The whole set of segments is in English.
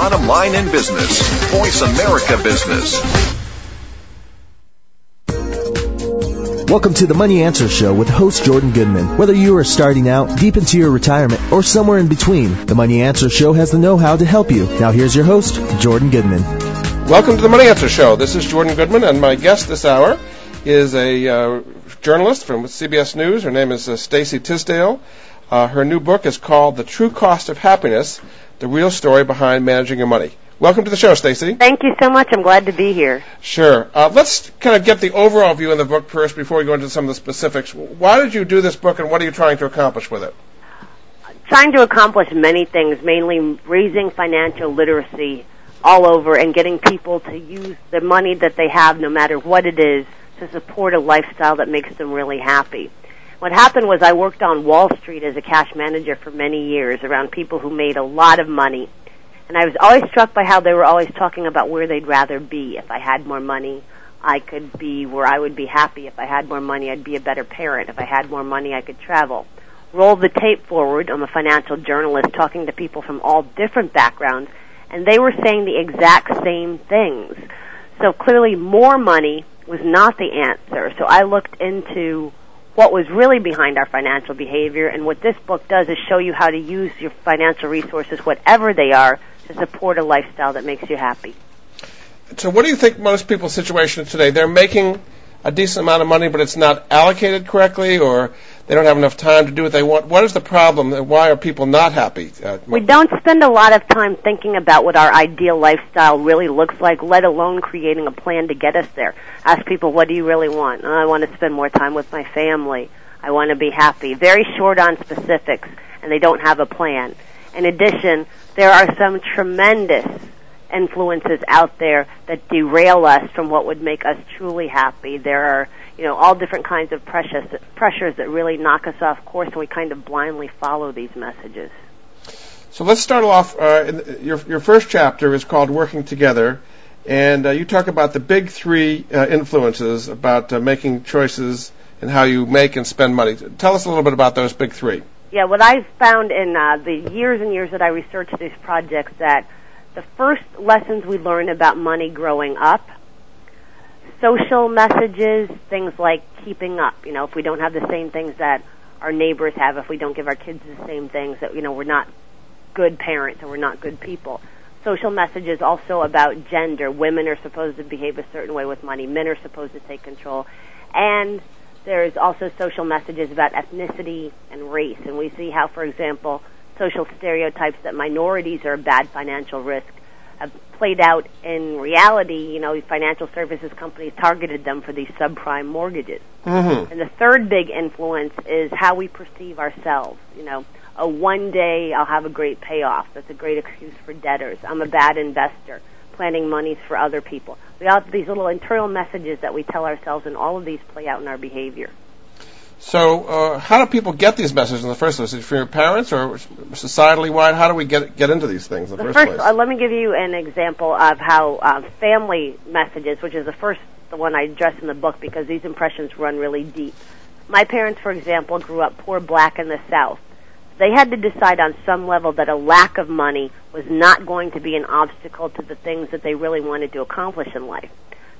bottom line in business. Voice America Business. Welcome to the Money Answer Show with host Jordan Goodman. Whether you are starting out, deep into your retirement, or somewhere in between, the Money Answer Show has the know-how to help you. Now here's your host, Jordan Goodman. Welcome to the Money Answer Show. This is Jordan Goodman, and my guest this hour is a uh, journalist from CBS News. Her name is uh, Stacey Tisdale. Uh, her new book is called The True Cost of Happiness, the real story behind managing your money. Welcome to the show, Stacey. Thank you so much. I'm glad to be here. Sure. Uh, let's kind of get the overall view of the book first before we go into some of the specifics. Why did you do this book, and what are you trying to accomplish with it? Trying to accomplish many things, mainly raising financial literacy all over and getting people to use the money that they have, no matter what it is, to support a lifestyle that makes them really happy. What happened was I worked on Wall Street as a cash manager for many years around people who made a lot of money. And I was always struck by how they were always talking about where they'd rather be. If I had more money, I could be where I would be happy. If I had more money, I'd be a better parent. If I had more money, I could travel. Roll the tape forward. I'm a financial journalist talking to people from all different backgrounds, and they were saying the exact same things. So clearly, more money was not the answer. So I looked into what was really behind our financial behavior. And what this book does is show you how to use your financial resources, whatever they are, to support a lifestyle that makes you happy. So, what do you think most people's situation is today? They're making a decent amount of money, but it's not allocated correctly, or they don't have enough time to do what they want. What is the problem, why are people not happy? Uh, we don't spend a lot of time thinking about what our ideal lifestyle really looks like, let alone creating a plan to get us there. Ask people, what do you really want? Oh, I want to spend more time with my family. I want to be happy. Very short on specifics, and they don't have a plan. In addition, there are some tremendous influences out there that derail us from what would make us truly happy. There are, you know, all different kinds of pressures, pressures that really knock us off course, and we kind of blindly follow these messages. So let's start off. Uh, your your first chapter is called "Working Together," and uh, you talk about the big three uh, influences about uh, making choices and how you make and spend money. Tell us a little bit about those big three. Yeah, what I've found in uh, the years and years that I researched these projects that the first lessons we learn about money growing up, social messages, things like keeping up. You know, if we don't have the same things that our neighbors have, if we don't give our kids the same things, that you know we're not good parents and we're not good people. Social messages also about gender. Women are supposed to behave a certain way with money. Men are supposed to take control. And there's also social messages about ethnicity and race. And we see how, for example, social stereotypes that minorities are a bad financial risk have played out in reality. You know, financial services companies targeted them for these subprime mortgages. Mm-hmm. And the third big influence is how we perceive ourselves. You know, a one day I'll have a great payoff. That's a great excuse for debtors. I'm a bad investor. Planning monies for other people. We all have these little internal messages that we tell ourselves, and all of these play out in our behavior. So, uh, how do people get these messages in the first place? Is it from your parents or societally wide? How do we get get into these things in the, the first, first, place? Uh, let me give you an example of how uh, family messages, which is the first the one I address in the book, because these impressions run really deep. My parents, for example, grew up poor black in the South. They had to decide on some level that a lack of money was not going to be an obstacle to the things that they really wanted to accomplish in life.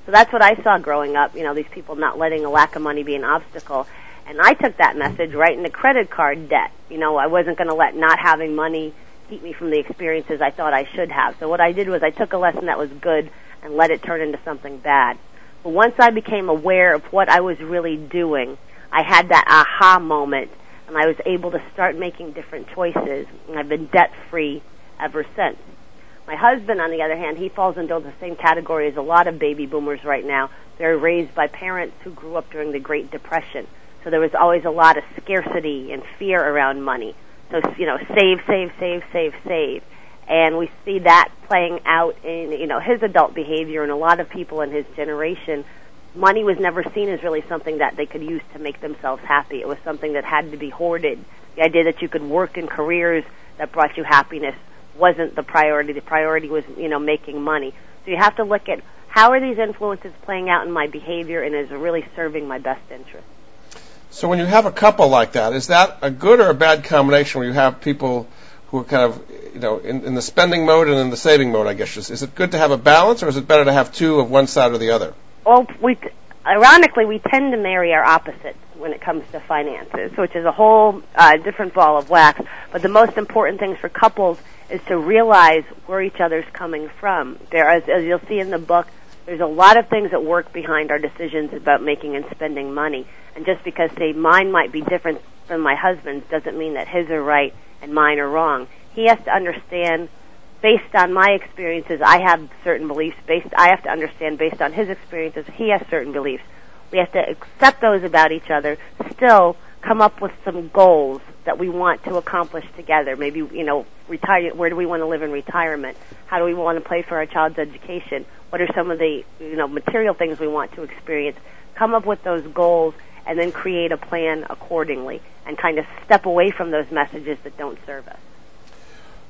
So that's what I saw growing up, you know, these people not letting a lack of money be an obstacle. And I took that message right into credit card debt. You know, I wasn't going to let not having money keep me from the experiences I thought I should have. So what I did was I took a lesson that was good and let it turn into something bad. But once I became aware of what I was really doing, I had that aha moment and I was able to start making different choices. And I've been debt free ever since. My husband, on the other hand, he falls into the same category as a lot of baby boomers right now. They're raised by parents who grew up during the Great Depression. So there was always a lot of scarcity and fear around money. So, you know, save, save, save, save, save. And we see that playing out in, you know, his adult behavior and a lot of people in his generation. Money was never seen as really something that they could use to make themselves happy. It was something that had to be hoarded. The idea that you could work in careers that brought you happiness wasn't the priority. The priority was, you know, making money. So you have to look at how are these influences playing out in my behavior and is it really serving my best interest? So when you have a couple like that, is that a good or a bad combination where you have people who are kind of you know in, in the spending mode and in the saving mode. I guess is, is it good to have a balance, or is it better to have two of one side or the other? Well, we ironically we tend to marry our opposites when it comes to finances, which is a whole uh, different ball of wax. But the most important things for couples is to realize where each other's coming from. There, as, as you'll see in the book, there's a lot of things that work behind our decisions about making and spending money. And just because, say, mine might be different than my husband's doesn't mean that his are right and mine are wrong. He has to understand, based on my experiences, I have certain beliefs. Based, I have to understand, based on his experiences, he has certain beliefs. We have to accept those about each other. Still, come up with some goals that we want to accomplish together. Maybe, you know, retire, where do we want to live in retirement? How do we want to play for our child's education? What are some of the, you know, material things we want to experience? Come up with those goals and then create a plan accordingly and kind of step away from those messages that don't serve us.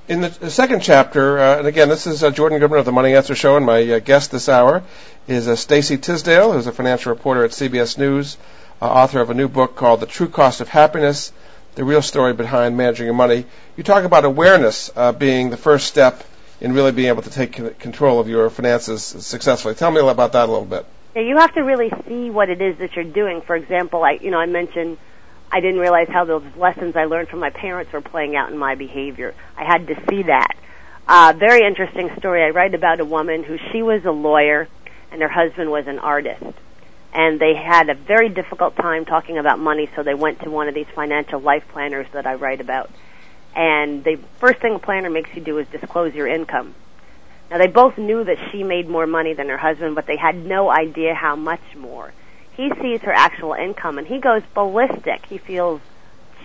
In the, the second chapter, uh, and again, this is uh, Jordan Goodman of the Money Answer Show, and my uh, guest this hour is uh, Stacey Tisdale, who's a financial reporter at CBS News, uh, author of a new book called The True Cost of Happiness The Real Story Behind Managing Your Money. You talk about awareness uh, being the first step in really being able to take control of your finances successfully. Tell me about that a little bit. Yeah, you have to really see what it is that you're doing. For example, I, you know, I mentioned I didn't realize how those lessons I learned from my parents were playing out in my behavior. I had to see that. Uh, very interesting story. I write about a woman who she was a lawyer and her husband was an artist. And they had a very difficult time talking about money, so they went to one of these financial life planners that I write about. And the first thing a planner makes you do is disclose your income. Now they both knew that she made more money than her husband, but they had no idea how much more he sees her actual income and he goes ballistic. He feels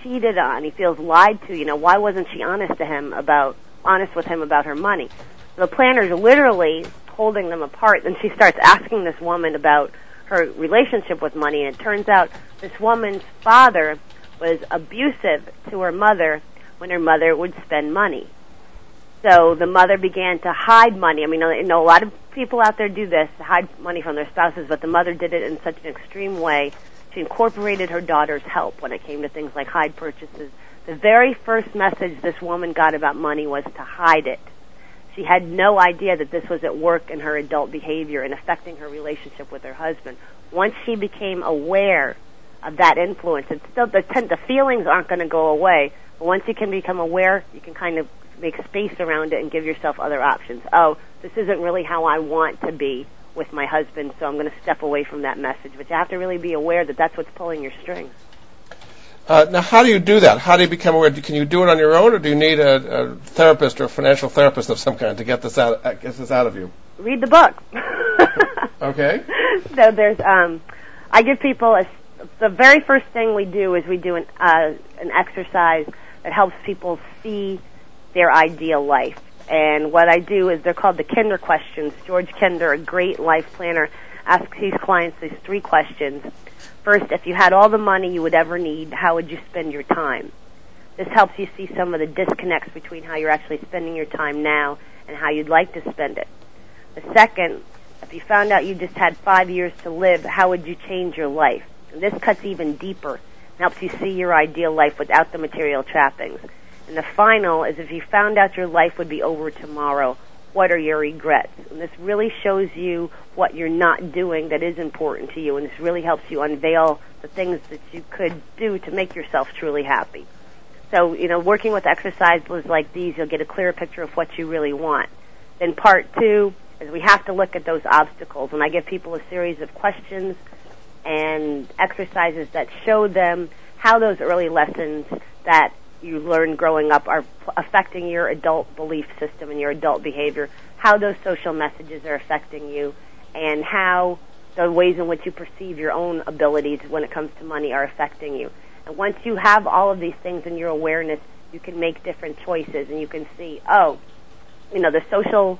cheated on. He feels lied to. You know, why wasn't she honest to him about honest with him about her money? The planner's literally holding them apart. Then she starts asking this woman about her relationship with money, and it turns out this woman's father was abusive to her mother when her mother would spend money. So the mother began to hide money. I mean, I know a lot of people out there do this, hide money from their spouses, but the mother did it in such an extreme way. She incorporated her daughter's help when it came to things like hide purchases. The very first message this woman got about money was to hide it. She had no idea that this was at work in her adult behavior and affecting her relationship with her husband. Once she became aware of that influence, it's still the, the feelings aren't going to go away. But once you can become aware, you can kind of make space around it and give yourself other options. Oh, this isn't really how I want to be with my husband, so I'm going to step away from that message. But you have to really be aware that that's what's pulling your strings. Uh, now, how do you do that? How do you become aware? Can you do it on your own, or do you need a, a therapist or a financial therapist of some kind to get this out, uh, get this out of you? Read the book. okay. So there's, um, I give people a, the very first thing we do is we do an uh, an exercise that helps people see their ideal life. And what I do is they're called the Kinder questions. George Kinder, a great life planner, asks his clients these three questions. First, if you had all the money you would ever need, how would you spend your time? This helps you see some of the disconnects between how you're actually spending your time now and how you'd like to spend it. The second, if you found out you just had five years to live, how would you change your life? And this cuts even deeper and helps you see your ideal life without the material trappings. And the final is if you found out your life would be over tomorrow, what are your regrets? And this really shows you what you're not doing that is important to you, and this really helps you unveil the things that you could do to make yourself truly happy. So, you know, working with exercises like these, you'll get a clearer picture of what you really want. Then part two is we have to look at those obstacles, and I give people a series of questions and exercises that show them how those early lessons that you learn growing up are affecting your adult belief system and your adult behavior, how those social messages are affecting you, and how the ways in which you perceive your own abilities when it comes to money are affecting you. And once you have all of these things in your awareness, you can make different choices and you can see, oh, you know, the social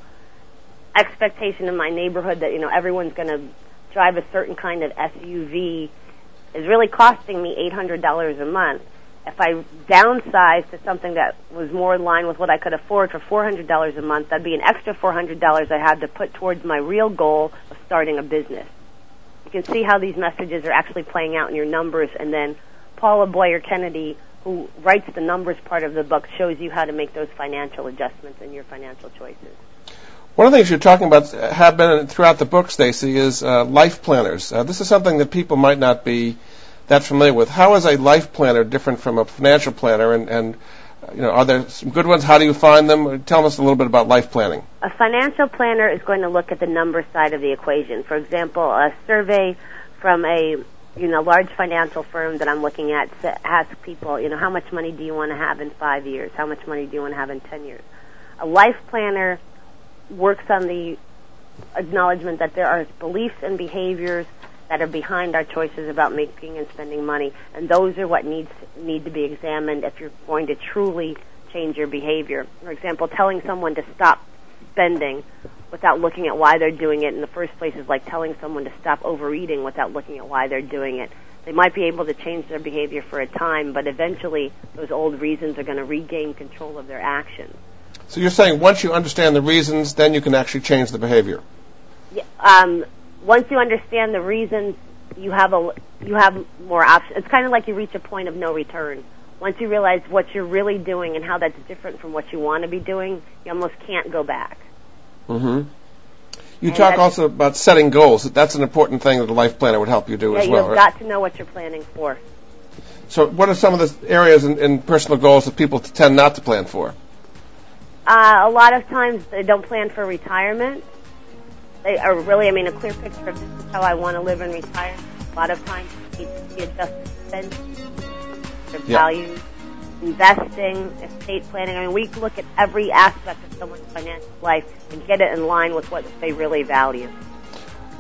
expectation in my neighborhood that, you know, everyone's going to drive a certain kind of SUV is really costing me $800 a month if I downsized to something that was more in line with what I could afford for $400 a month, that'd be an extra $400 I had to put towards my real goal of starting a business. You can see how these messages are actually playing out in your numbers, and then Paula Boyer Kennedy who writes the numbers part of the book, shows you how to make those financial adjustments in your financial choices. One of the things you're talking about have been throughout the book, Stacey, is uh, life planners. Uh, this is something that people might not be that familiar with. How is a life planner different from a financial planner, and, and you know, are there some good ones? How do you find them? Tell us a little bit about life planning. A financial planner is going to look at the number side of the equation. For example, a survey from a you know large financial firm that I'm looking at asks people, you know, how much money do you want to have in five years? How much money do you want to have in ten years? A life planner works on the acknowledgement that there are beliefs and behaviors that are behind our choices about making and spending money, and those are what needs need to be examined if you're going to truly change your behavior. For example, telling someone to stop spending without looking at why they're doing it in the first place is like telling someone to stop overeating without looking at why they're doing it. They might be able to change their behavior for a time, but eventually those old reasons are going to regain control of their actions. So you're saying once you understand the reasons, then you can actually change the behavior. Yeah, um, once you understand the reasons, you have a you have more options. It's kind of like you reach a point of no return. Once you realize what you're really doing and how that's different from what you want to be doing, you almost can't go back. Mm-hmm. You and talk also about setting goals. That's an important thing that a life planner would help you do yeah, as well. You've right? got to know what you're planning for. So, what are some of the areas in, in personal goals that people tend not to plan for? Uh, a lot of times they don't plan for retirement. They are really, I mean, a clear picture of this is how I want to live and retire. A lot of times you need to be adjusted spending, their yeah. values, investing, estate planning. I mean, we look at every aspect of someone's financial life and get it in line with what they really value.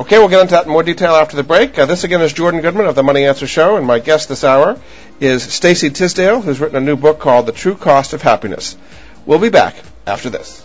Okay, we'll get into that in more detail after the break. Uh, this again is Jordan Goodman of the Money Answer Show, and my guest this hour is Stacey Tisdale, who's written a new book called The True Cost of Happiness. We'll be back after this.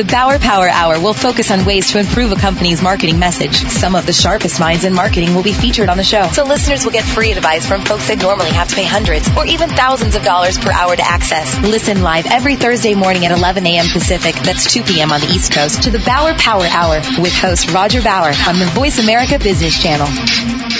The Bauer Power Hour will focus on ways to improve a company's marketing message. Some of the sharpest minds in marketing will be featured on the show. So listeners will get free advice from folks that normally have to pay hundreds or even thousands of dollars per hour to access. Listen live every Thursday morning at 11 a.m. Pacific, that's 2 p.m. on the East Coast, to the Bauer Power Hour with host Roger Bauer on the Voice America Business Channel.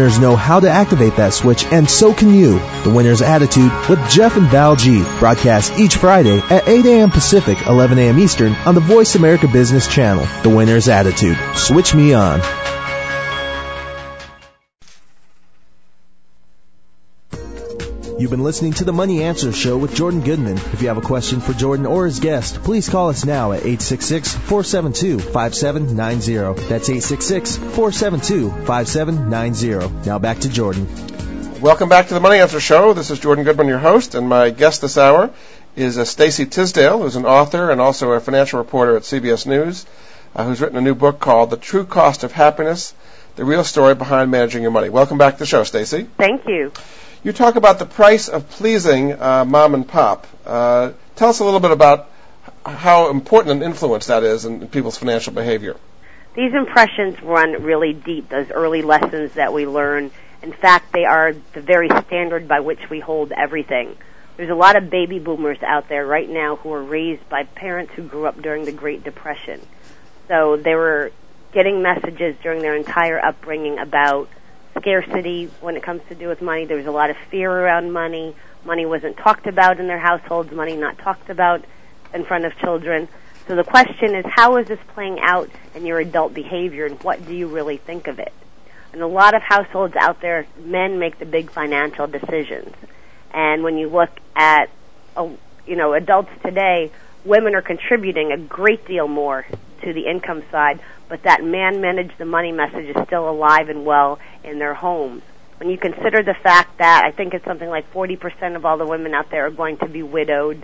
winners know how to activate that switch, and so can you. The Winner's Attitude with Jeff and Val G. Broadcast each Friday at 8 a.m. Pacific, 11 a.m. Eastern on the Voice America Business Channel. The Winner's Attitude. Switch me on. You've been listening to the Money Answer Show with Jordan Goodman. If you have a question for Jordan or his guest, please call us now at 866-472-5790. That's 866-472-5790. Now back to Jordan. Welcome back to the Money Answer Show. This is Jordan Goodman, your host, and my guest this hour is uh, Stacey Tisdale, who's an author and also a financial reporter at CBS News, uh, who's written a new book called The True Cost of Happiness: The Real Story Behind Managing Your Money. Welcome back to the show, Stacey. Thank you. You talk about the price of pleasing uh, mom and pop. Uh, tell us a little bit about how important an influence that is in people's financial behavior. These impressions run really deep, those early lessons that we learn. In fact, they are the very standard by which we hold everything. there's a lot of baby boomers out there right now who are raised by parents who grew up during the Great Depression. So they were getting messages during their entire upbringing about scarcity when it comes to do with money. There was a lot of fear around money. Money wasn't talked about in their households. Money not talked about in front of children. So the question is, how is this playing out in your adult behavior, and what do you really think of it? In a lot of households out there, men make the big financial decisions, and when you look at, you know, adults today, women are contributing a great deal more to the income side, but that man manage the money message is still alive and well in their homes. When you consider the fact that I think it's something like 40% of all the women out there are going to be widowed,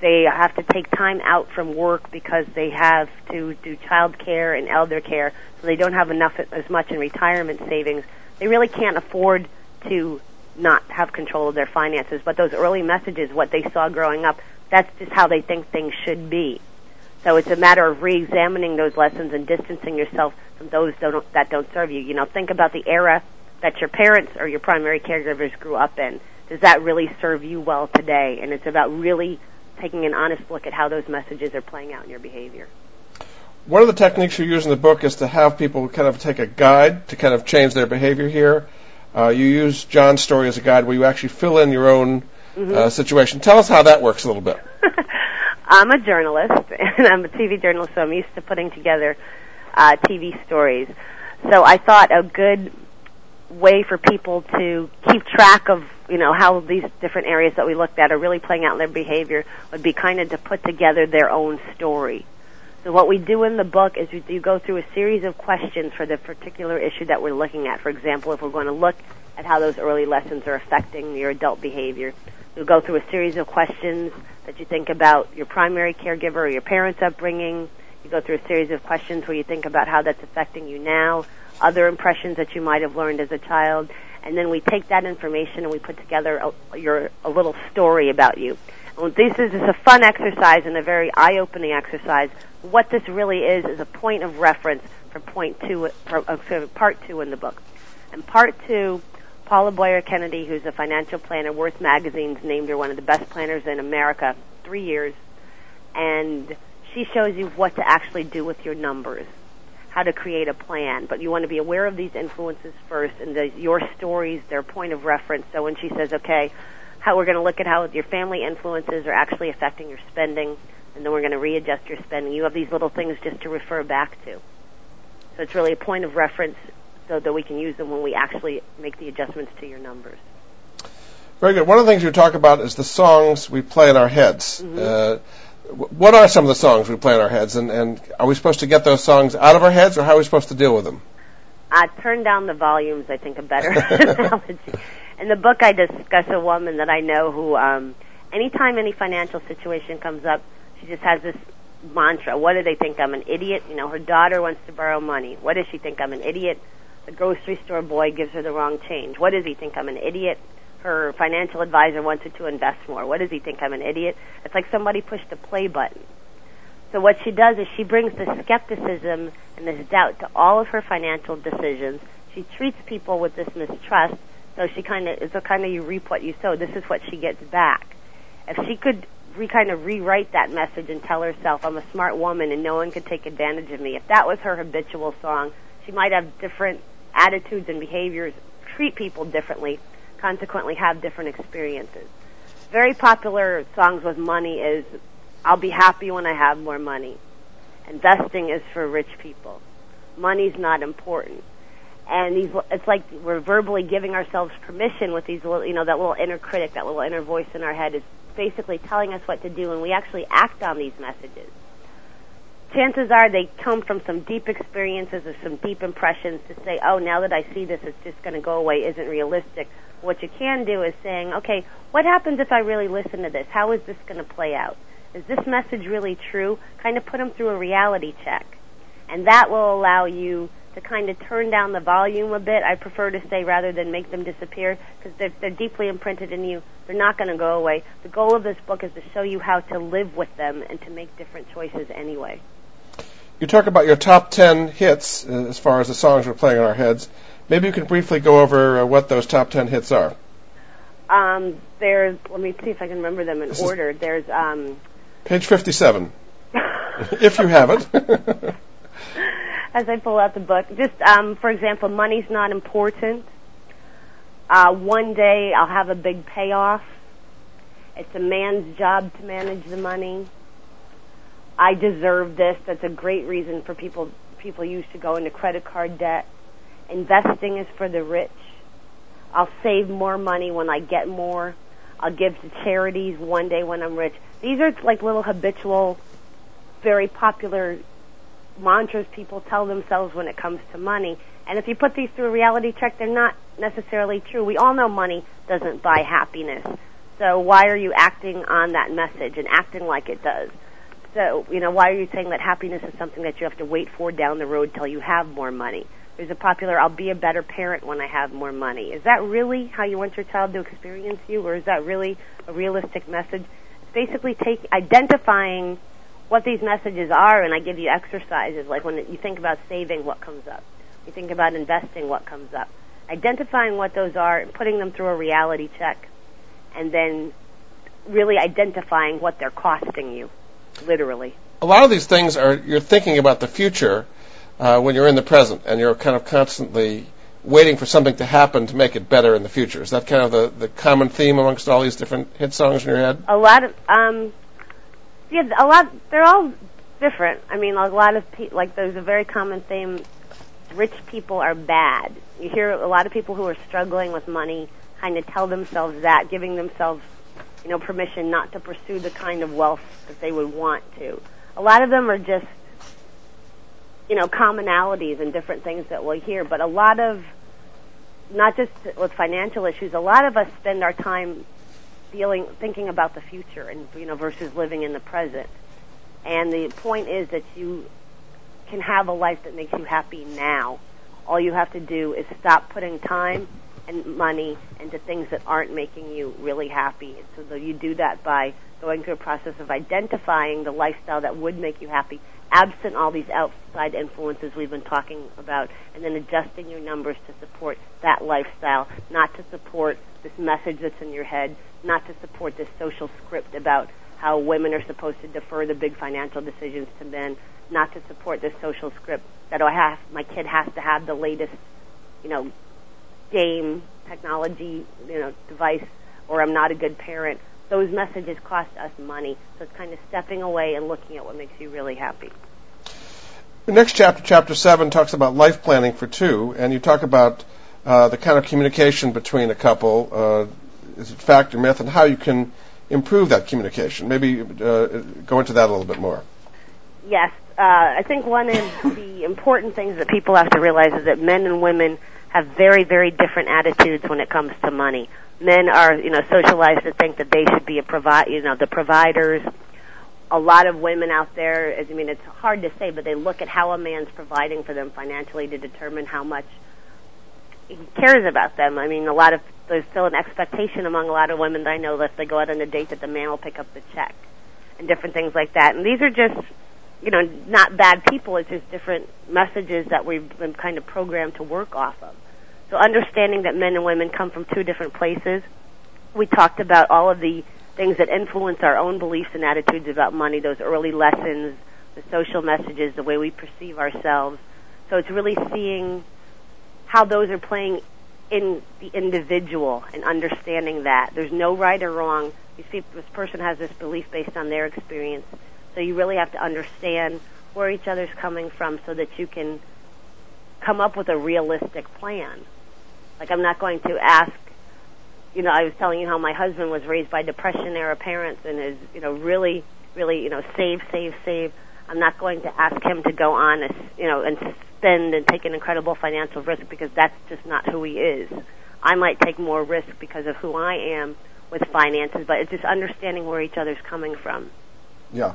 they have to take time out from work because they have to do child care and elder care, so they don't have enough as much in retirement savings. They really can't afford to not have control of their finances. But those early messages, what they saw growing up, that's just how they think things should be. So it's a matter of re-examining those lessons and distancing yourself from those don't, that don't serve you. You know, think about the era that your parents or your primary caregivers grew up in. Does that really serve you well today? And it's about really taking an honest look at how those messages are playing out in your behavior. One of the techniques you use in the book is to have people kind of take a guide to kind of change their behavior here. Uh, you use John's story as a guide where you actually fill in your own mm-hmm. uh, situation. Tell us how that works a little bit. I'm a journalist, and I'm a TV journalist, so I'm used to putting together uh, TV stories. So I thought a good way for people to keep track of, you know, how these different areas that we looked at are really playing out in their behavior would be kind of to put together their own story. So what we do in the book is we do go through a series of questions for the particular issue that we're looking at. For example, if we're going to look at how those early lessons are affecting your adult behavior, we'll go through a series of questions that you think about your primary caregiver or your parents' upbringing. You go through a series of questions where you think about how that's affecting you now, other impressions that you might have learned as a child, and then we take that information and we put together a, your a little story about you. This is just a fun exercise and a very eye-opening exercise. What this really is is a point of reference for point two, for, uh, part two in the book. And part two Paula Boyer Kennedy, who's a financial planner, Worth Magazine's named her one of the best planners in America, three years, and she shows you what to actually do with your numbers, how to create a plan. But you want to be aware of these influences first, and the, your stories, their point of reference. So when she says, okay, how we're going to look at how your family influences are actually affecting your spending, and then we're going to readjust your spending. You have these little things just to refer back to. So it's really a point of reference so that we can use them when we actually make the adjustments to your numbers. Very good. One of the things you talk about is the songs we play in our heads. Mm-hmm. Uh, what are some of the songs we play in our heads, and, and are we supposed to get those songs out of our heads, or how are we supposed to deal with them? I turn down the volumes, I think, a better analogy. In the book, I discuss a woman that I know who, um, anytime any financial situation comes up, she just has this mantra. What do they think? I'm an idiot. You know, her daughter wants to borrow money. What does she think? I'm an idiot the grocery store boy gives her the wrong change. What does he think? I'm an idiot. Her financial advisor wants her to invest more. What does he think? I'm an idiot. It's like somebody pushed the play button. So what she does is she brings this skepticism and this doubt to all of her financial decisions. She treats people with this mistrust. So she kind of it's a kind of you reap what you sow. This is what she gets back. If she could re kind of rewrite that message and tell herself, I'm a smart woman and no one could take advantage of me. If that was her habitual song, she might have different attitudes and behaviors, treat people differently, consequently have different experiences. Very popular songs with money is I'll be happy when I have more money. Investing is for rich people. Money's not important. And these, it's like we're verbally giving ourselves permission with these little, you know, that little inner critic, that little inner voice in our head is basically telling us what to do, and we actually act on these messages chances are they come from some deep experiences or some deep impressions to say, oh, now that I see this, it's just going to go away, isn't realistic. What you can do is saying, okay, what happens if I really listen to this? How is this going to play out? Is this message really true? Kind of put them through a reality check. And that will allow you to kind of turn down the volume a bit. I prefer to say rather than make them disappear because they're, they're deeply imprinted in you. They're not going to go away. The goal of this book is to show you how to live with them and to make different choices anyway you talk about your top 10 hits uh, as far as the songs we're playing in our heads. Maybe you can briefly go over uh, what those top 10 hits are. Um, there's, let me see if I can remember them in This order. There's, um, Page 57, if you have it. as I pull out the book, just, um, for example, money's not important. Uh, one day I'll have a big payoff. It's a man's job to manage the money. I deserve this. That's a great reason for people people used to go into credit card debt. Investing is for the rich. I'll save more money when I get more. I'll give to charities one day when I'm rich. These are like little habitual, very popular mantras people tell themselves when it comes to money. And if you put these through a reality check, they're not necessarily true. We all know money doesn't buy happiness. So why are you acting on that message and acting like it does? So, you know, why are you saying that happiness is something that you have to wait for down the road till you have more money? There's a popular, I'll be a better parent when I have more money. Is that really how you want your child to experience you, or is that really a realistic message? It's basically take, identifying what these messages are, and I give you exercises, like when you think about saving, what comes up? You think about investing, what comes up? Identifying what those are putting them through a reality check, and then really identifying what they're costing you, literally. a lot of these things are you're thinking about the future uh, when you're in the present, and you're kind of constantly waiting for something to happen to make it better in the future. Is that kind of the, the common theme amongst all these different hit songs in your head? a lot of um yeah a lot they're all different i mean a lot of pe- like there's a very common theme rich people are bad you hear a lot of people who are struggling with money kind of tell themselves that giving themselves you know permission not to pursue the kind of wealth that they would want to a lot of them are just you know commonalities and different things that we'll hear but a lot of not just with financial issues a lot of us spend our time feeling thinking about the future and you know versus living in the present. And the point is that you can have a life that makes you happy now. All you have to do is stop putting time and money and into things that aren't making you really happy. So you do that by going through a process of identifying the lifestyle that would make you happy, absent all these outside influences we've been talking about, and then adjusting your numbers to support that lifestyle, not to support this message that's in your head, not to support this social script about how women are supposed to defer the big financial decisions to men, not to support this social script that oh, I have my kid has to have the latest, you know, game technology, you know, device, or I'm not a good parent. Those messages cost us money, so it's kind of stepping away and looking at what makes you really happy. The next chapter, chapter seven, talks about life planning for two, and you talk about uh, the kind of communication between a couple. Uh, is it fact or myth, and how you can improve that communication? Maybe uh, go into that a little bit more. Yes, uh, I think one of the important things that people have to realize is that men and women have very, very different attitudes when it comes to money. Men are, you know, socialized to think that they should be a provide, you know, the providers. A lot of women out there, I mean, it's hard to say, but they look at how a man's providing for them financially to determine how much he cares about them. I mean, a lot of there's still an expectation among a lot of women that I know that if they go out on a date that the man will pick up the check and different things like that. And these are just, you know, not bad people. It's just different messages that we've been kind of programmed to work off of. So understanding that men and women come from two different places. We talked about all of the things that influence our own beliefs and attitudes about money, those early lessons, the social messages, the way we perceive ourselves. So it's really seeing how those are playing in the individual and understanding that there's no right or wrong. You see, this person has this belief based on their experience, so you really have to understand where each other's coming from so that you can come up with a realistic plan. Like I'm not going to ask. You know, I was telling you how my husband was raised by depression era parents and is, you know, really, really, you know, save, save, save. I'm not going to ask him to go on, a, you know, and spend and take an incredible financial risk because that's just not who he is. I might take more risk because of who I am with finances, but it's just understanding where each other's coming from. Yeah.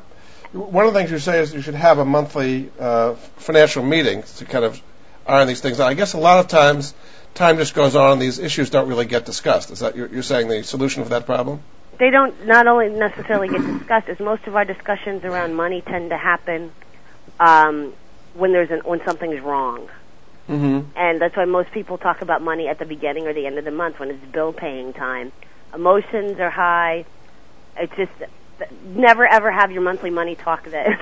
One of the things you say is you should have a monthly uh, financial meeting to kind of iron these things out. I guess a lot of times time just goes on and these issues don't really get discussed. Is that you're, you're saying the solution for that problem? They don't not only necessarily get discussed, as most of our discussions around money tend to happen um, when there's an, when something's wrong. Mm-hmm. And that's why most people talk about money at the beginning or the end of the month when it's bill paying time. Emotions are high. It's just never ever have your monthly money talk this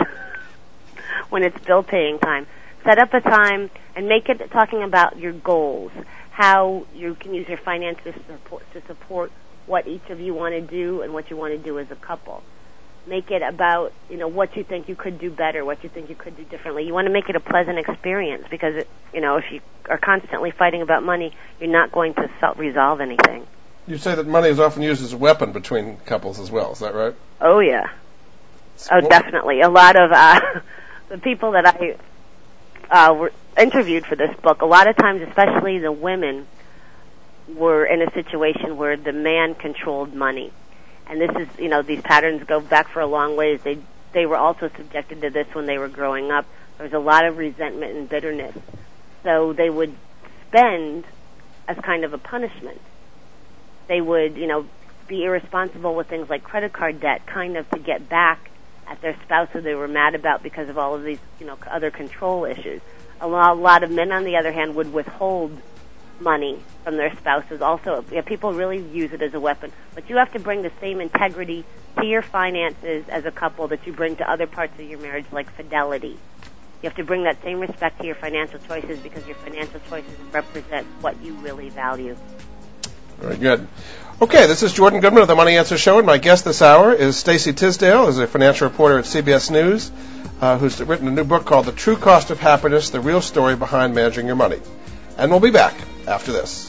when it's bill paying time. Set up a time and make it talking about your goals, how you can use your finances to support, to support what each of you want to do and what you want to do as a couple. Make it about, you know, what you think you could do better, what you think you could do differently. You want to make it a pleasant experience because, it, you know, if you are constantly fighting about money, you're not going to self resolve anything. You say that money is often used as a weapon between couples as well. Is that right? Oh yeah. Oh, definitely. A lot of uh, the people that I uh, were interviewed for this book, a lot of times, especially the women, were in a situation where the man controlled money. And this is, you know, these patterns go back for a long ways. They they were also subjected to this when they were growing up. There was a lot of resentment and bitterness. So they would spend as kind of a punishment. They would, you know, be irresponsible with things like credit card debt, kind of to get back at their spouse who they were mad about because of all of these, you know, other control issues. A lot, of men, on the other hand, would withhold money from their spouses. Also, yeah, people really use it as a weapon. But you have to bring the same integrity to your finances as a couple that you bring to other parts of your marriage, like fidelity. You have to bring that same respect to your financial choices because your financial choices represent what you really value. Very good. Okay, this is Jordan Goodman of the Money Answer Show, and my guest this hour is Stacey Tisdale, who's a financial reporter at CBS News, uh, who's written a new book called The True Cost of Happiness: The Real Story Behind Managing Your Money. And we'll be back after this.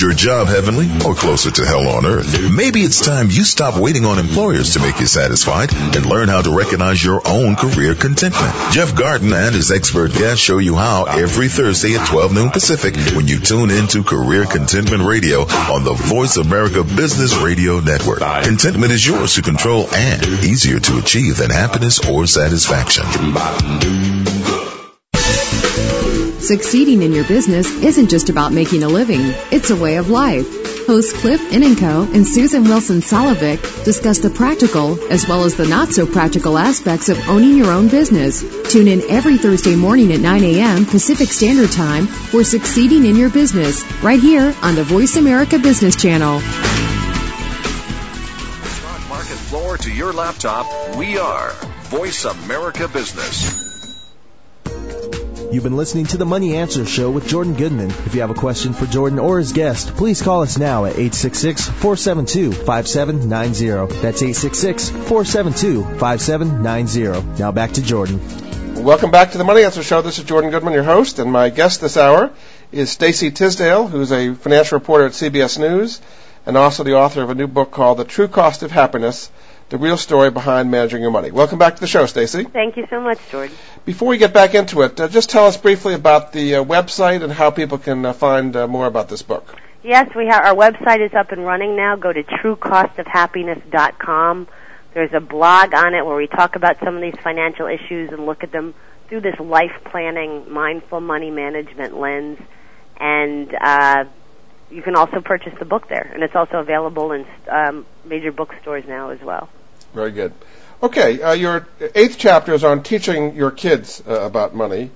Your job heavenly or closer to hell on earth? Maybe it's time you stop waiting on employers to make you satisfied and learn how to recognize your own career contentment. Jeff Garton and his expert guests show you how every Thursday at 12 noon Pacific when you tune into Career Contentment Radio on the Voice America Business Radio Network. Contentment is yours to control and easier to achieve than happiness or satisfaction. Succeeding in your business isn't just about making a living, it's a way of life. Hosts Cliff Ennico and Susan Wilson Solovic discuss the practical as well as the not so practical aspects of owning your own business. Tune in every Thursday morning at 9 a.m. Pacific Standard Time for Succeeding in Your Business, right here on the Voice America Business Channel. Stock market floor to your laptop, we are Voice America Business. You've been listening to the Money Answer Show with Jordan Goodman. If you have a question for Jordan or his guest, please call us now at 866-472-5790. That's 866-472-5790. Now back to Jordan. Welcome back to the Money Answer Show. This is Jordan Goodman, your host, and my guest this hour is Stacey Tisdale, who's a financial reporter at CBS News and also the author of a new book called The True Cost of Happiness the real story behind managing your money. Welcome back to the show, Stacey. Thank you so much, Jordan. Before we get back into it, uh, just tell us briefly about the uh, website and how people can uh, find uh, more about this book. Yes, we have our website is up and running now. Go to truecostofhappiness.com. There's a blog on it where we talk about some of these financial issues and look at them through this life planning, mindful money management lens. And uh, you can also purchase the book there, and it's also available in um, major bookstores now as well. Very good. Okay, uh, your eighth chapter is on teaching your kids uh, about money.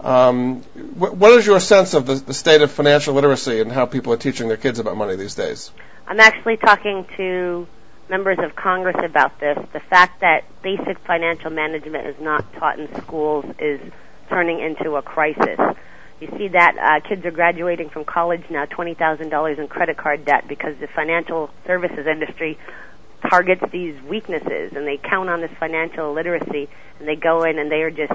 Um, wh- what is your sense of the, the, state of financial literacy and how people are teaching their kids about money these days? I'm actually talking to members of Congress about this. The fact that basic financial management is not taught in schools is turning into a crisis. You see that uh, kids are graduating from college now $20,000 in credit card debt because the financial services industry targets these weaknesses and they count on this financial literacy and they go in and they are just,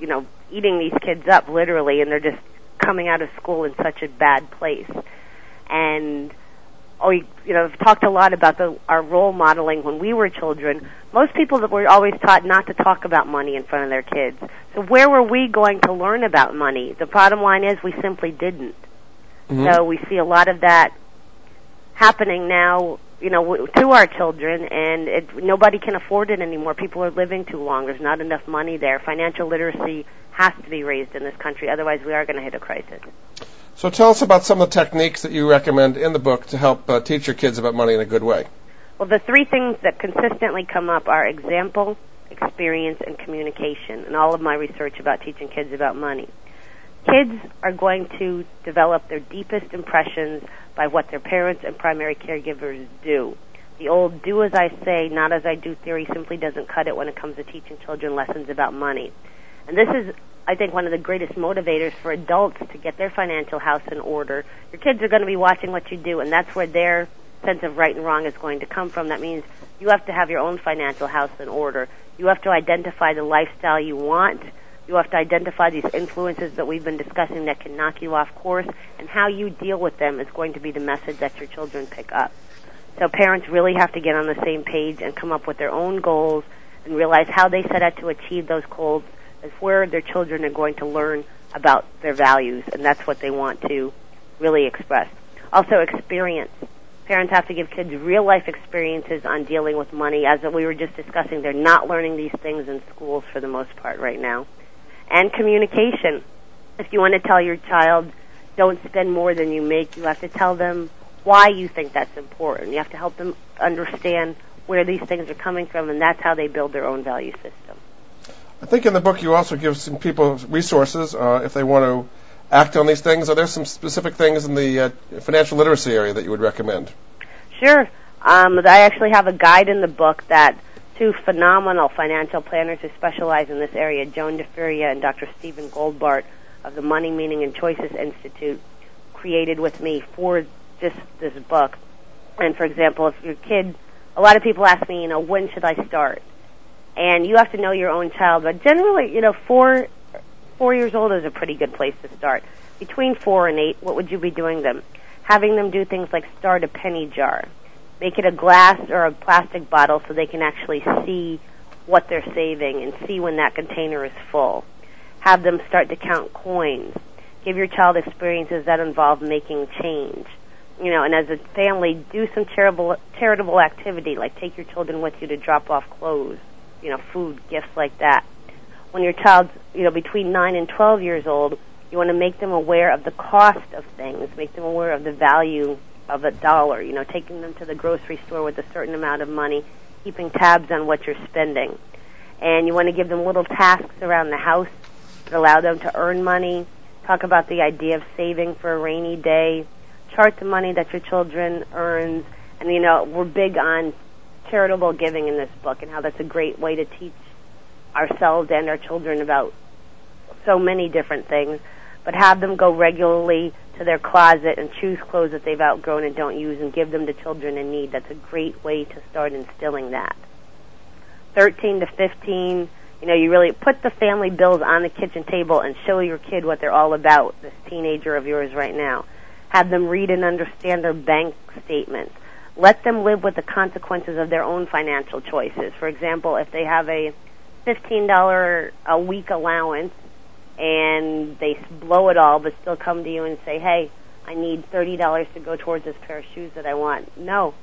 you know, eating these kids up literally and they're just coming out of school in such a bad place. And oh, you know, I've talked a lot about the, our role modeling when we were children. Most people that were always taught not to talk about money in front of their kids. So where were we going to learn about money? The bottom line is we simply didn't. Mm-hmm. So we see a lot of that happening now, you know, to our children, and it, nobody can afford it anymore. People are living too long. There's not enough money there. Financial literacy has to be raised in this country, otherwise we are going to hit a crisis. So tell us about some of the techniques that you recommend in the book to help uh, teach your kids about money in a good way. Well, the three things that consistently come up are example, experience, and communication and all of my research about teaching kids about money. Kids are going to develop their deepest impressions by what their parents and primary caregivers do. The old do as I say, not as I do theory simply doesn't cut it when it comes to teaching children lessons about money. And this is I think one of the greatest motivators for adults to get their financial house in order. Your kids are going to be watching what you do, and that's where their sense of right and wrong is going to come from. That means you have to have your own financial house in order. You have to identify the lifestyle you want. You have to identify these influences that we've been discussing that can knock you off course, and how you deal with them is going to be the message that your children pick up. So parents really have to get on the same page and come up with their own goals and realize how they set out to achieve those goals is where their children are going to learn about their values, and that's what they want to really express. Also, experience. Parents have to give kids real life experiences on dealing with money. As we were just discussing, they're not learning these things in schools for the most part right now. And communication. If you want to tell your child, don't spend more than you make, you have to tell them why you think that's important. You have to help them understand where these things are coming from, and that's how they build their own value system. I think in the book you also give some people resources uh, if they want to act on these things. Are there some specific things in the uh, financial literacy area that you would recommend? Sure. Um, I actually have a guide in the book that two phenomenal financial planners who specialize in this area, Joan DiFuria and Dr. Stephen Goldbart of the Money, Meaning, and Choices Institute, created with me for just this book. And for example, if your kid, a lot of people ask me, you know, when should I start? and you have to know your own child. But generally, you know, four four years old is a pretty good place to start. Between four and eight, what would you be doing them? Having them do things like start a penny jar, make it a glass or a plastic bottle so they can actually see what they're saving and see when that container is full. Have them start to count coins. Give your child experiences that involve making change. You know, and as a family, do some charitable charitable activity like take your children with you to drop off clothes you know, food, gifts like that. When your child's, you know, between 9 and 12 years old, you want to make them aware of the cost of things, make them aware of the value of a dollar, you know, taking them to the grocery store with a certain amount of money, keeping tabs on what you're spending. And you want to give them little tasks around the house that allow them to earn money, talk about the idea of saving for a rainy day, chart the money that your children earns, and you know, we're big on charitable giving in this book and how that's a great way to teach ourselves and our children about so many different things, but have them go regularly to their closet and choose clothes that they've outgrown and don't use and give them to children in need. That's a great way to start instilling that. 13 to 15, you know, you really put the family bills on the kitchen table and show your kid what they're all about, this teenager of yours right now. Have them read and understand their bank statements let them live with the consequences of their own financial choices. For example, if they have a $15 a week allowance and they blow it all but still come to you and say, hey, I need $30 to go towards this pair of shoes that I want. No.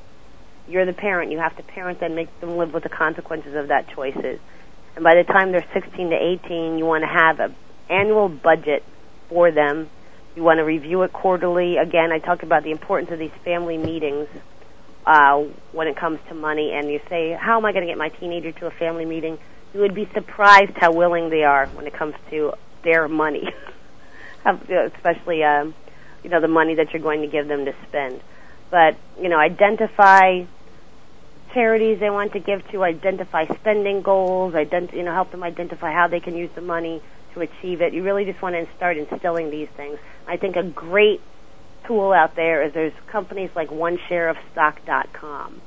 You're the parent. You have to parent them, and make them live with the consequences of that choices. And by the time they're 16 to 18, you want to have an annual budget for them. You want to review it quarterly. Again, I talked about the importance of these family meetings uh, when it comes to money, and you say, "How am I going to get my teenager to a family meeting?" You would be surprised how willing they are when it comes to their money, especially um, you know the money that you're going to give them to spend. But you know, identify charities they want to give to, identify spending goals, ident- you know, help them identify how they can use the money to achieve it. You really just want to start instilling these things. I think a great tool out there is there's companies like OneShareOfStock.com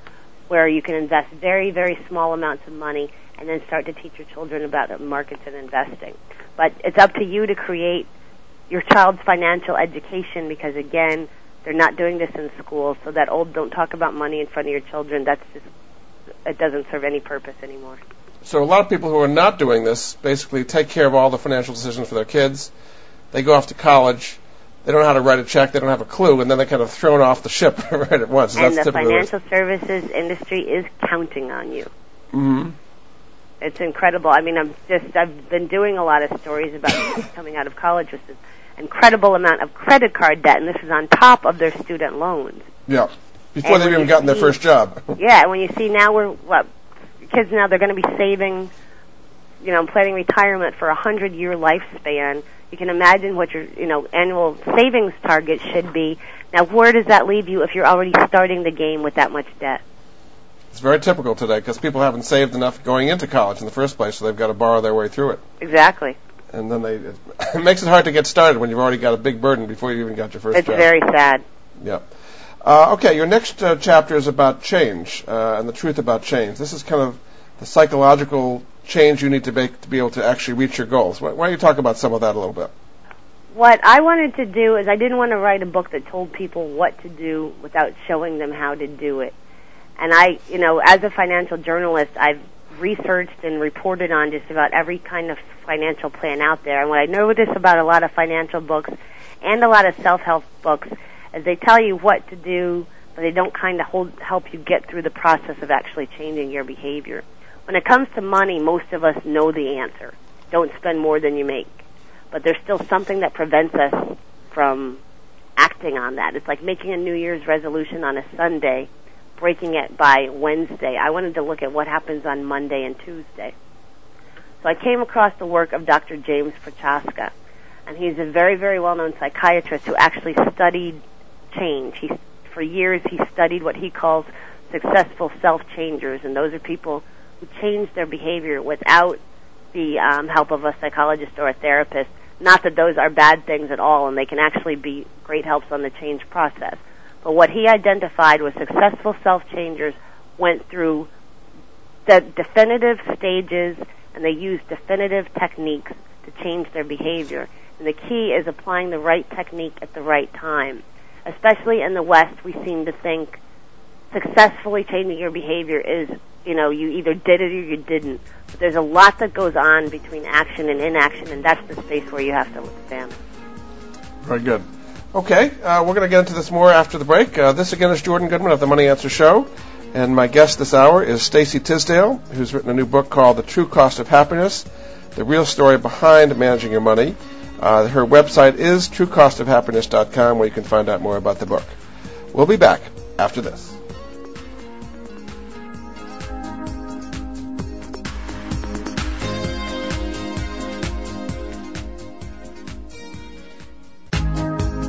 where you can invest very, very small amounts of money and then start to teach your children about markets and investing. But it's up to you to create your child's financial education because again, they're not doing this in school, so that old don't talk about money in front of your children, that's just it doesn't serve any purpose anymore. So a lot of people who are not doing this basically take care of all the financial decisions for their kids. They go off to college. They don't know how to write a check. They don't have a clue, and then they're kind of thrown off the ship right at once. and the financial services industry is counting on you. Mm-hmm. It's incredible. I mean, I'm just I've been doing a lot of stories about coming out of college with this incredible amount of credit card debt, and this is on top of their student loans. Yeah, before and they've even gotten see, their first job. yeah, and when you see now we're what kids now they're going to be saving, you know, planning retirement for a hundred year lifespan. You can imagine what your you know annual savings target should be. Now, where does that leave you if you're already starting the game with that much debt? It's very typical today because people haven't saved enough going into college in the first place, so they've got to borrow their way through it. Exactly. And then they it, makes it hard to get started when you've already got a big burden before you even got your first it's job. It's very sad. Yeah. Uh, okay, your next uh, chapter is about change uh, and the truth about change. This is kind of the psychological change you need to make to be able to actually reach your goals. Why, don't you talk about some of that a little bit? What I wanted to do is I didn't want to write a book that told people what to do without showing them how to do it. And I, you know, as a financial journalist, I've researched and reported on just about every kind of financial plan out there. And what I notice about a lot of financial books and a lot of self-help books is they tell you what to do, but they don't kind of hold, help you get through the process of actually changing your behavior. When it comes to money, most of us know the answer. Don't spend more than you make. But there's still something that prevents us from acting on that. It's like making a New Year's resolution on a Sunday breaking it by Wednesday. I wanted to look at what happens on Monday and Tuesday. So I came across the work of Dr. James Prochaska, and he's a very, very well-known psychiatrist who actually studied change. He, for years, he studied what he calls successful self-changers, and those are people change their behavior without the um, help of a psychologist or a therapist. Not that those are bad things at all, and they can actually be great helps on the change process. But what he identified was successful self-changers went through the definitive stages and they used definitive techniques to change their behavior. And the key is applying the right technique at the right time. Especially in the West, we seem to think successfully changing your behavior is, you know, you either did it or you didn't. But there's a lot that goes on between action and inaction, and that's the space where you have to examine. Very good. Okay, uh, we're going to get into this more after the break. Uh, this again is Jordan Goodman of the Money Answer Show, and my guest this hour is Stacey Tisdale, who's written a new book called The True Cost of Happiness: The Real Story Behind Managing Your Money. Uh, her website is truecostofhappiness.com, where you can find out more about the book. We'll be back after this.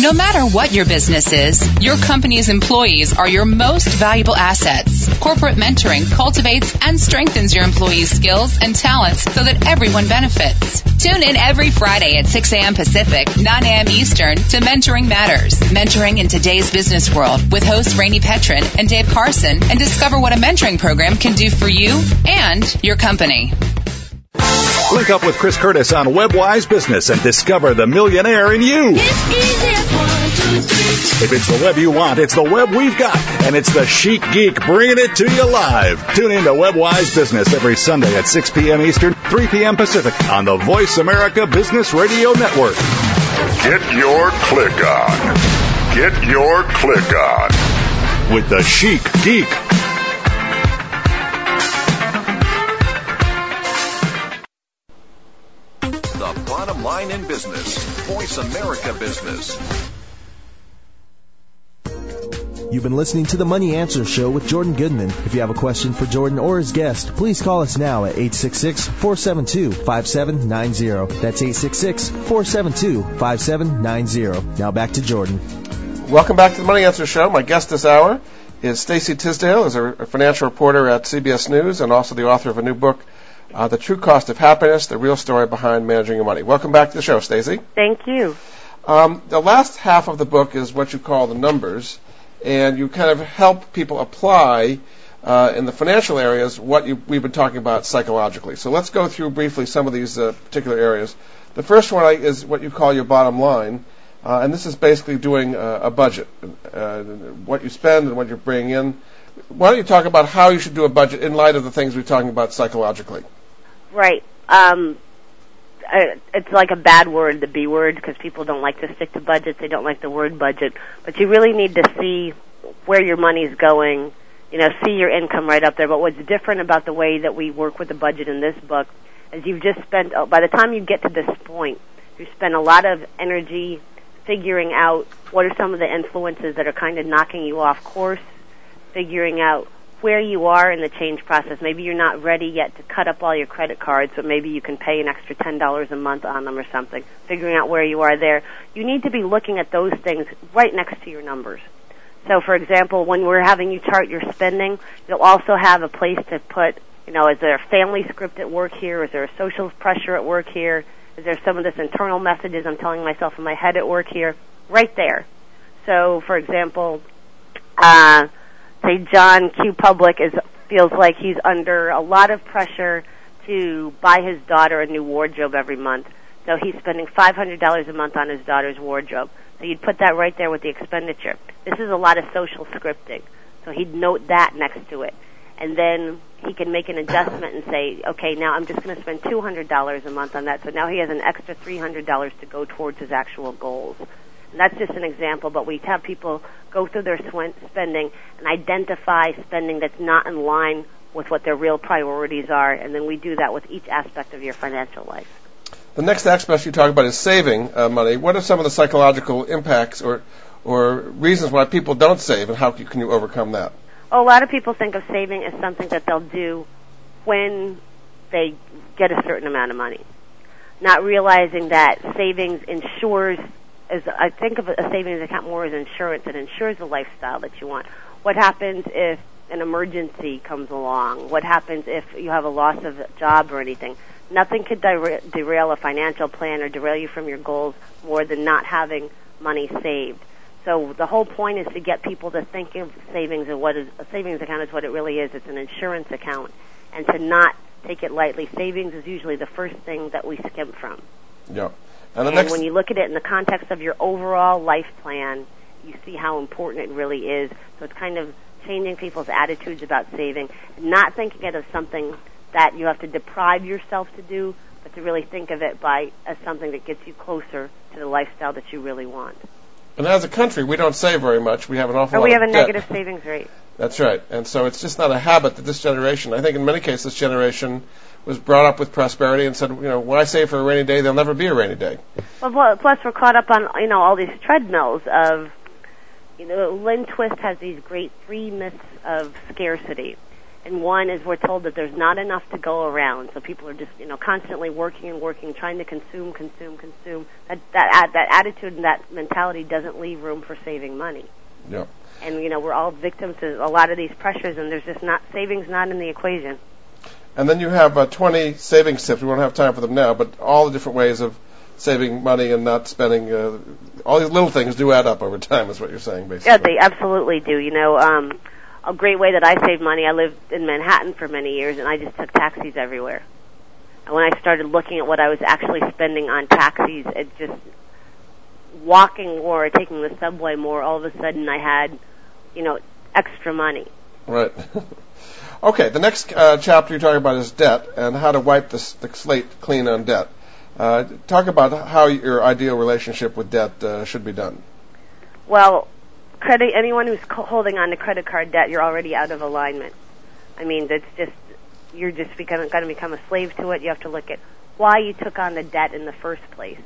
No matter what your business is, your company's employees are your most valuable assets. Corporate mentoring cultivates and strengthens your employees' skills and talents so that everyone benefits. Tune in every Friday at 6 a.m. Pacific, 9 a.m. Eastern to Mentoring Matters. Mentoring in today's business world with hosts Rainey Petrin and Dave Carson and discover what a mentoring program can do for you and your company. Link up with Chris Curtis on WebWise Business and discover the millionaire in you. If it's the web you want, it's the web we've got. And it's the Chic Geek bringing it to you live. Tune in to WebWise Business every Sunday at 6 p.m. Eastern, 3 p.m. Pacific on the Voice America Business Radio Network. Get your click on. Get your click on. With the Chic Geek. The line in business. Voice America Business. You've been listening to the Money Answer Show with Jordan Goodman. If you have a question for Jordan or his guest, please call us now at 866-472-5790. That's 866-472-5790. Now back to Jordan. Welcome back to the Money Answer Show. My guest this hour is Stacey Tisdale, is a financial reporter at CBS News and also the author of a new book, uh, The True Cost of Happiness: The Real Story Behind Managing Your Money. Welcome back to the show, Stacey. Thank you. Um, the last half of the book is what you call the numbers, and you kind of help people apply uh, in the financial areas what you, we've been talking about psychologically. So let's go through briefly some of these uh, particular areas. The first one is what you call your bottom line, uh, and this is basically doing uh, a budget, uh, what you spend and what you bring in. Why don't you talk about how you should do a budget in light of the things we're talking about psychologically? Right. Um, it's like a bad word, the B word, because people don't like to stick to budgets. They don't like the word budget. But you really need to see where your money's going. You know, see your income right up there. But what's different about the way that we work with the budget in this book is you've just spent. oh, By the time you get to this point, you spend a lot of energy figuring out what are some of the influences that are kind of knocking you off course, figuring out where you are in the change process. Maybe you're not ready yet to cut up all your credit cards, but maybe you can pay an extra $10 a month on them or something. Figuring out where you are there. You need to be looking at those things right next to your numbers. So for example, when we're having you chart your spending, you'll also have a place to put, you know, is there a family script at work here? Is there a social pressure at work here? Is there some of this internal messages I'm telling myself in my head at work here? Right there. So for example, uh, say John Q. Public is feels like he's under a lot of pressure to buy his daughter a new wardrobe every month. So he's spending five hundred dollars a month on his daughter's wardrobe. So you'd put that right there with the expenditure. This is a lot of social scripting. So he'd note that next to it. And then he can make an adjustment and say, okay, now I'm just going to spend $200 a month on that. So now he has an extra $300 to go towards his actual goals. And that's just an example, but we have people go through their spending and identify spending that's not in line with what their real priorities are, and then we do that with each aspect of your financial life. The next aspect you talk about is saving uh, money. What are some of the psychological impacts or or reasons why people don't save, and how can you overcome that? A lot of people think of saving as something that they'll do when they get a certain amount of money, not realizing that savings ensures. As I think of a savings account more as insurance. It insures the lifestyle that you want. What happens if an emergency comes along? What happens if you have a loss of a job or anything? Nothing could dera- derail a financial plan or derail you from your goals more than not having money saved. So the whole point is to get people to think of savings and what is a savings account is what it really is. It's an insurance account, and to not take it lightly. Savings is usually the first thing that we skimp from. Yeah. And And when you look at it in the context of your overall life plan, you see how important it really is. So it's kind of changing people's attitudes about saving, not thinking it as something that you have to deprive yourself to do, but to really think of it by as something that gets you closer to the lifestyle that you really want. and as a country, we don't save very much. We have an awful Or lot we have a negative savings rate. That's right. And so it's just not a habit that this generation, I think in many cases, this generation was brought up with prosperity and said, you know, when I save for a rainy day, there'll never be a rainy day. Well, plus we're caught up on you know all these treadmills of, you know, Lynn Twist has these great three myths of scarcity, and one is we're told that there's not enough to go around, so people are just you know constantly working and working, trying to consume, consume, consume. That that that attitude and that mentality doesn't leave room for saving money. Yeah. And you know we're all victims to a lot of these pressures, and there's just not savings not in the equation. And then you have uh, 20 savings tips. We won't have time for them now, but all the different ways of saving money and not spending. Uh, all these little things do add up over time, is what you're saying, basically. Yeah, they absolutely do. You know, um, a great way that I save money. I lived in Manhattan for many years, and I just took taxis everywhere. And when I started looking at what I was actually spending on taxis, it just walking more, taking the subway more, all of a sudden I had, you know, extra money. Right. okay, the next uh, chapter you're talking about is debt and how to wipe the, the slate clean on debt. Uh, talk about how your ideal relationship with debt uh, should be done. Well, credit anyone who's holding on to credit card debt, you're already out of alignment. I mean, that's just you're just going to become a slave to it. You have to look at why you took on the debt in the first place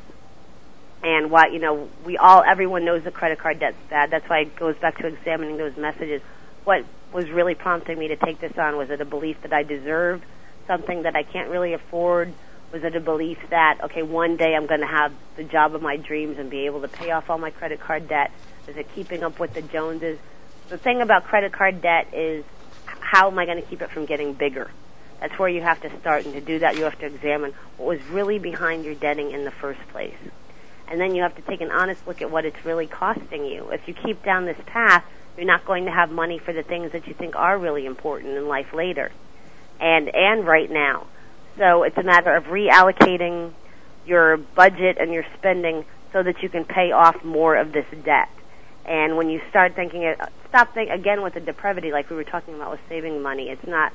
and why you know we all everyone knows the credit card debt's bad. That's why it goes back to examining those messages. What was really prompting me to take this on was it a belief that I deserved something that I can't really afford? Was it a belief that okay, one day I'm going to have the job of my dreams and be able to pay off all my credit card debt? Is it keeping up with the Joneses? The thing about credit card debt is how am I going to keep it from getting bigger? That's where you have to start, and to do that, you have to examine what was really behind your debting in the first place and then you have to take an honest look at what it's really costing you. If you keep down this path, you're not going to have money for the things that you think are really important in life later and and right now. So it's a matter of reallocating your budget and your spending so that you can pay off more of this debt. And when you start thinking it, stop think again with the depravity like we were talking about with saving money. It's not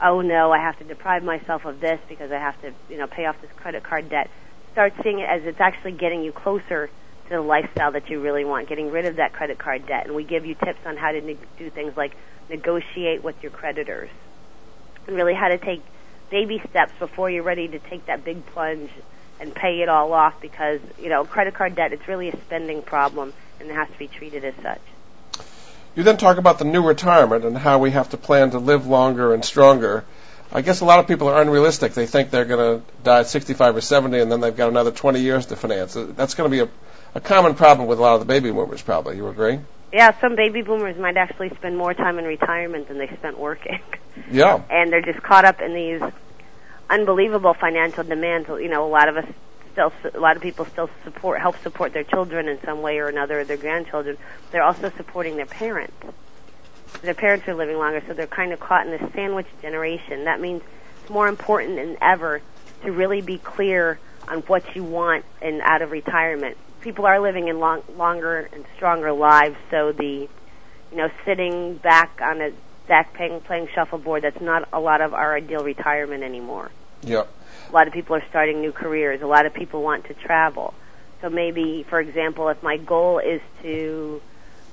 oh no, I have to deprive myself of this because I have to, you know, pay off this credit card debt start seeing it as it's actually getting you closer to the lifestyle that you really want, getting rid of that credit card debt. And we give you tips on how to ne- do things like negotiate with your creditors and really how to take baby steps before you're ready to take that big plunge and pay it all off because, you know, credit card debt, it's really a spending problem and it has to be treated as such. You then talk about the new retirement and how we have to plan to live longer and stronger. I guess a lot of people are unrealistic. They think they're going to die at 65 or 70, and then they've got another 20 years to finance. That's going to be a, a common problem with a lot of the baby boomers, probably. You agree? Yeah, some baby boomers might actually spend more time in retirement than they spent working. Yeah. and they're just caught up in these unbelievable financial demands. You know, a lot of us still, a lot of people still support, help support their children in some way or another, or their grandchildren. They're also supporting their parents their parents are living longer, so they're kind of caught in this sandwich generation. That means it's more important than ever to really be clear on what you want in out of retirement. People are living in long, longer and stronger lives, so the you know sitting back on a deck playing, playing shuffleboard that's not a lot of our ideal retirement anymore. Yep. A lot of people are starting new careers. A lot of people want to travel. So maybe, for example, if my goal is to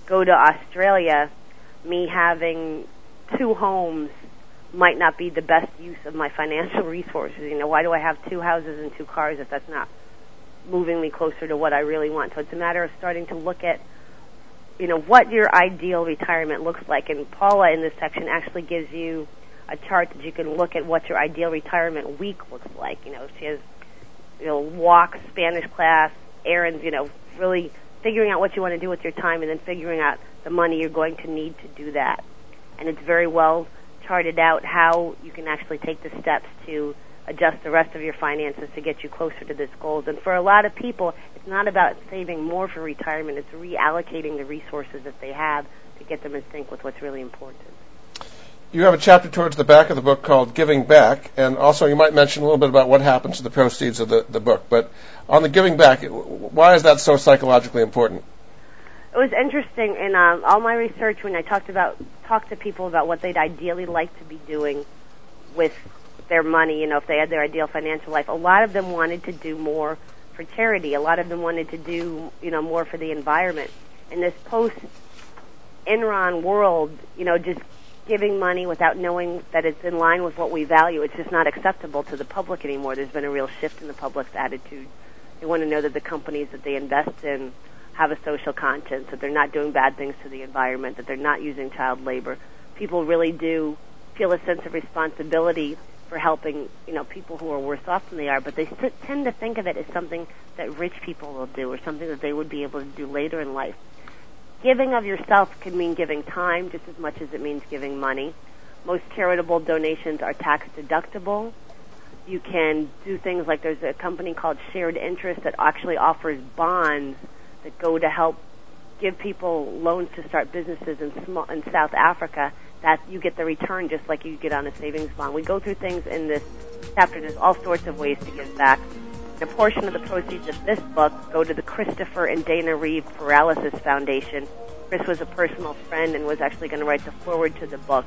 go to Australia, me having two homes might not be the best use of my financial resources. You know, why do I have two houses and two cars if that's not moving me closer to what I really want? So it's a matter of starting to look at, you know, what your ideal retirement looks like. And Paula in this section actually gives you a chart that you can look at what your ideal retirement week looks like. You know, she has, you know, walks, Spanish class, errands, you know, really figuring out what you want to do with your time and then figuring out the money you're going to need to do that. And it's very well charted out how you can actually take the steps to adjust the rest of your finances to get you closer to this goals. And for a lot of people, it's not about saving more for retirement, it's reallocating the resources that they have to get them in sync with what's really important. You have a chapter towards the back of the book called Giving Back, and also you might mention a little bit about what happens to the proceeds of the, the book. But on the giving back, why is that so psychologically important? It was interesting in um, all my research when I talked about talked to people about what they'd ideally like to be doing with their money. You know, if they had their ideal financial life, a lot of them wanted to do more for charity. A lot of them wanted to do you know more for the environment. In this post Enron world, you know, just giving money without knowing that it's in line with what we value. It's just not acceptable to the public anymore. There's been a real shift in the public's attitude. They want to know that the companies that they invest in have a social conscience, that they're not doing bad things to the environment, that they're not using child labor. People really do feel a sense of responsibility for helping, you know, people who are worse off than they are, but they tend to think of it as something that rich people will do or something that they would be able to do later in life. Giving of yourself can mean giving time just as much as it means giving money. Most charitable donations are tax deductible. You can do things like there's a company called Shared Interest that actually offers bonds that go to help give people loans to start businesses in small in South Africa that you get the return just like you get on a savings bond. We go through things in this chapter. There's all sorts of ways to give back. A portion of the proceeds of this book go to the Christopher and Dana Reeve Paralysis Foundation. Chris was a personal friend and was actually going to write the foreword to the book.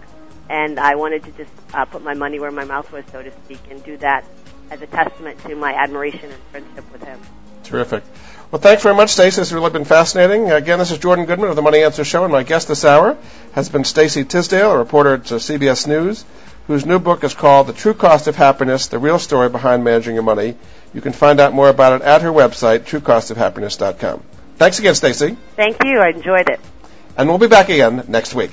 And I wanted to just uh, put my money where my mouth was, so to speak, and do that as a testament to my admiration and friendship with him. Terrific. Well, thanks very much, Stacey. This has really been fascinating. Again, this is Jordan Goodman of the Money Answer Show, and my guest this hour has been Stacey Tisdale, a reporter at uh, CBS News, whose new book is called The True Cost of Happiness, The Real Story Behind Managing Your Money. You can find out more about it at her website, truecostofhappiness.com. Thanks again, Stacey. Thank you. I enjoyed it. And we'll be back again next week.